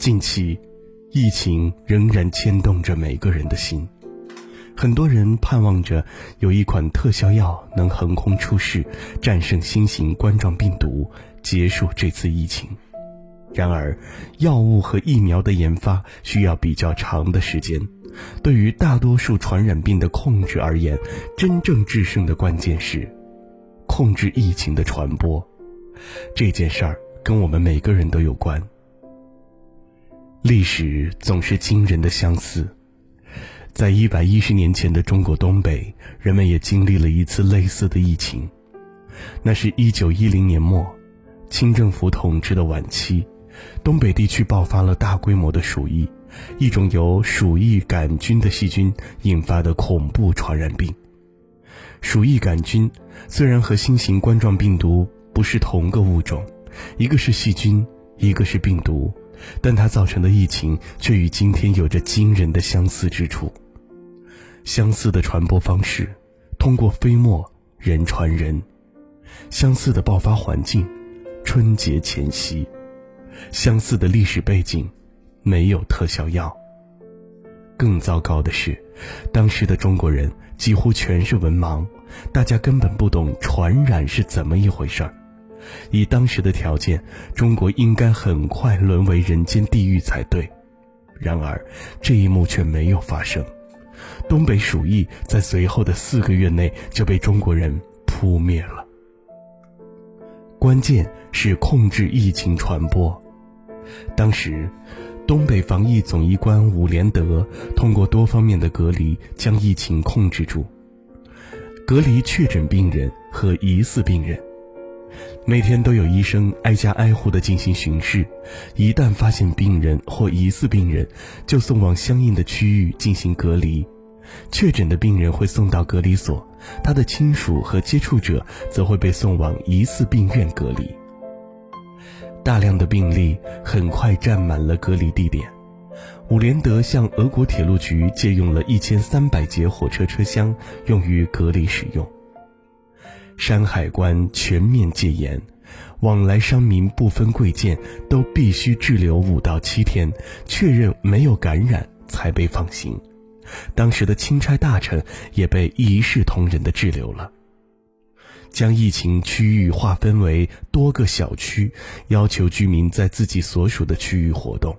近期，疫情仍然牵动着每个人的心。很多人盼望着有一款特效药能横空出世，战胜新型冠状病毒，结束这次疫情。然而，药物和疫苗的研发需要比较长的时间。对于大多数传染病的控制而言，真正制胜的关键是控制疫情的传播。这件事儿跟我们每个人都有关。历史总是惊人的相似，在一百一十年前的中国东北，人们也经历了一次类似的疫情。那是一九一零年末，清政府统治的晚期，东北地区爆发了大规模的鼠疫，一种由鼠疫杆菌的细菌引发的恐怖传染病。鼠疫杆菌虽然和新型冠状病毒不是同个物种，一个是细菌，一个是病毒。但它造成的疫情却与今天有着惊人的相似之处。相似的传播方式，通过飞沫人传人；相似的爆发环境，春节前夕；相似的历史背景，没有特效药。更糟糕的是，当时的中国人几乎全是文盲，大家根本不懂传染是怎么一回事儿。以当时的条件，中国应该很快沦为人间地狱才对。然而，这一幕却没有发生。东北鼠疫在随后的四个月内就被中国人扑灭了。关键是控制疫情传播。当时，东北防疫总医官伍连德通过多方面的隔离将疫情控制住，隔离确诊病人和疑似病人。每天都有医生挨家挨户的进行巡视，一旦发现病人或疑似病人，就送往相应的区域进行隔离。确诊的病人会送到隔离所，他的亲属和接触者则会被送往疑似病院隔离。大量的病例很快占满了隔离地点，伍连德向俄国铁路局借用了一千三百节火车车厢，用于隔离使用。山海关全面戒严，往来商民不分贵贱都必须滞留五到七天，确认没有感染才被放行。当时的钦差大臣也被一视同仁的滞留了。将疫情区域划分为多个小区，要求居民在自己所属的区域活动。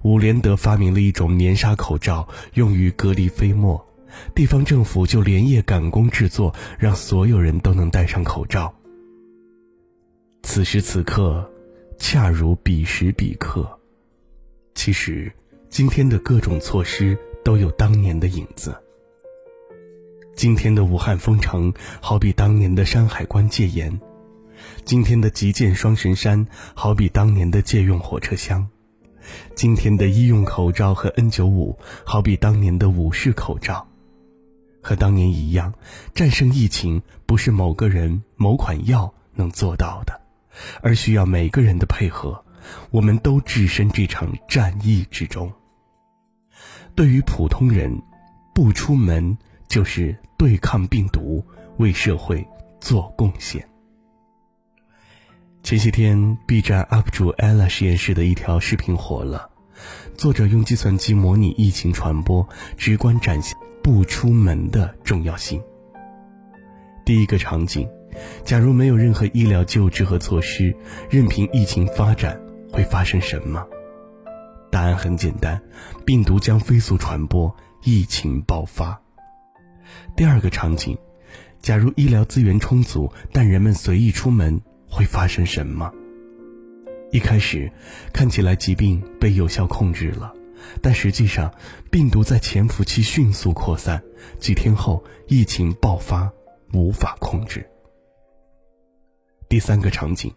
伍连德发明了一种棉纱口罩，用于隔离飞沫。地方政府就连夜赶工制作，让所有人都能戴上口罩。此时此刻，恰如彼时彼刻。其实，今天的各种措施都有当年的影子。今天的武汉封城，好比当年的山海关戒严；今天的极建双神山，好比当年的借用火车厢；今天的医用口罩和 N 九五，好比当年的武士口罩。和当年一样，战胜疫情不是某个人、某款药能做到的，而需要每个人的配合。我们都置身这场战役之中。对于普通人，不出门就是对抗病毒，为社会做贡献。前些天，B 站 UP 主 ella 实验室的一条视频火了，作者用计算机模拟疫情传播，直观展现。不出门的重要性。第一个场景，假如没有任何医疗救治和措施，任凭疫情发展，会发生什么？答案很简单，病毒将飞速传播，疫情爆发。第二个场景，假如医疗资源充足，但人们随意出门，会发生什么？一开始，看起来疾病被有效控制了。但实际上，病毒在潜伏期迅速扩散，几天后疫情爆发，无法控制。第三个场景，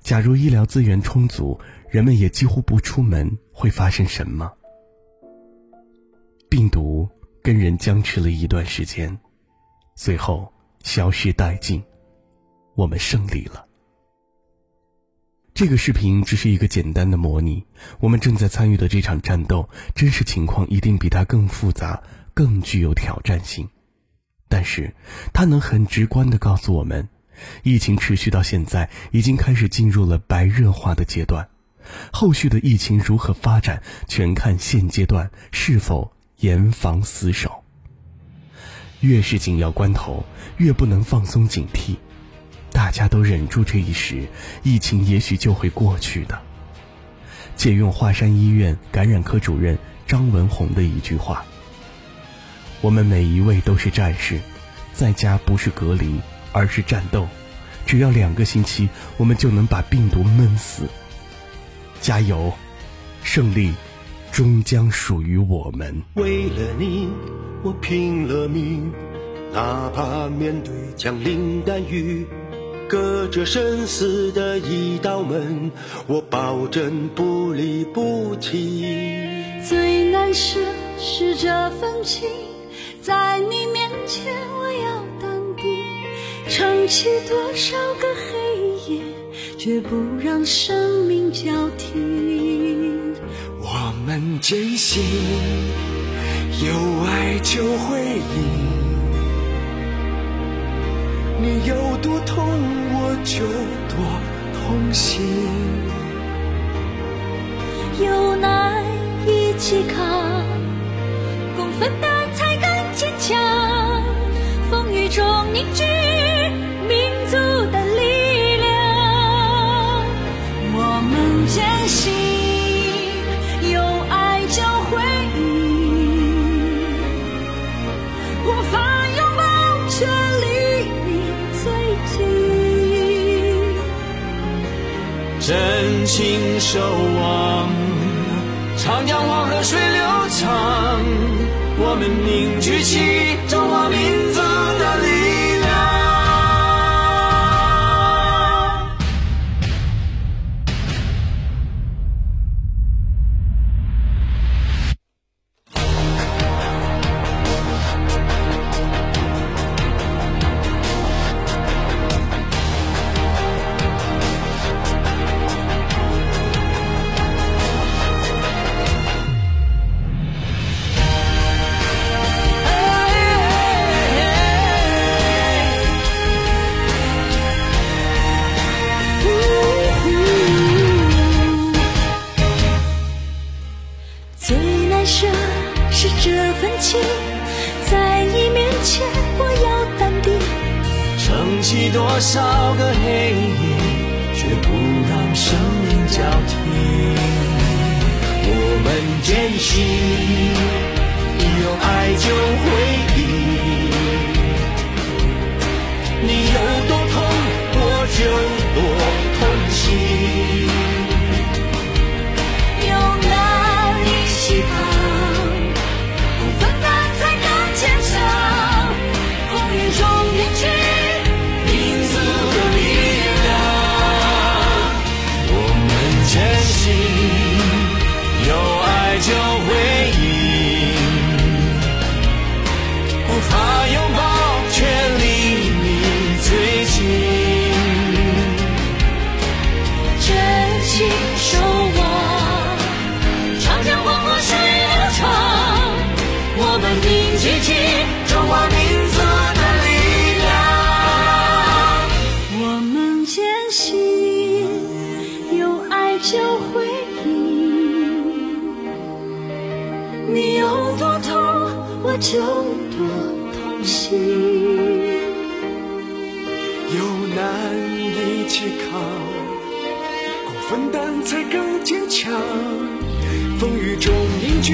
假如医疗资源充足，人们也几乎不出门，会发生什么？病毒跟人僵持了一段时间，最后消失殆尽，我们胜利了。这个视频只是一个简单的模拟，我们正在参与的这场战斗，真实情况一定比它更复杂、更具有挑战性。但是，它能很直观地告诉我们，疫情持续到现在，已经开始进入了白热化的阶段。后续的疫情如何发展，全看现阶段是否严防死守。越是紧要关头，越不能放松警惕。大家都忍住这一时，疫情也许就会过去的。借用华山医院感染科主任张文宏的一句话：“我们每一位都是战士，在家不是隔离，而是战斗。只要两个星期，我们就能把病毒闷死。加油，胜利终将属于我们。”为了你。我拼了命，哪怕面对枪林弹雨，隔着生死的一道门，我保证不离不弃。最难舍是这份情，在你面前我要淡定，撑起多少个黑夜，绝不让生命交停。我们坚信。有爱就会赢，你有多痛，我就多痛心。有难一起扛，共分担才更坚强。风雨中凝聚真情守望，长江黄河水流长，我们凝聚起多少个黑夜，却不让生命交停。我们坚信，有爱就会赢。就多痛心，有难一起扛，共分担才更坚强。风雨中凝聚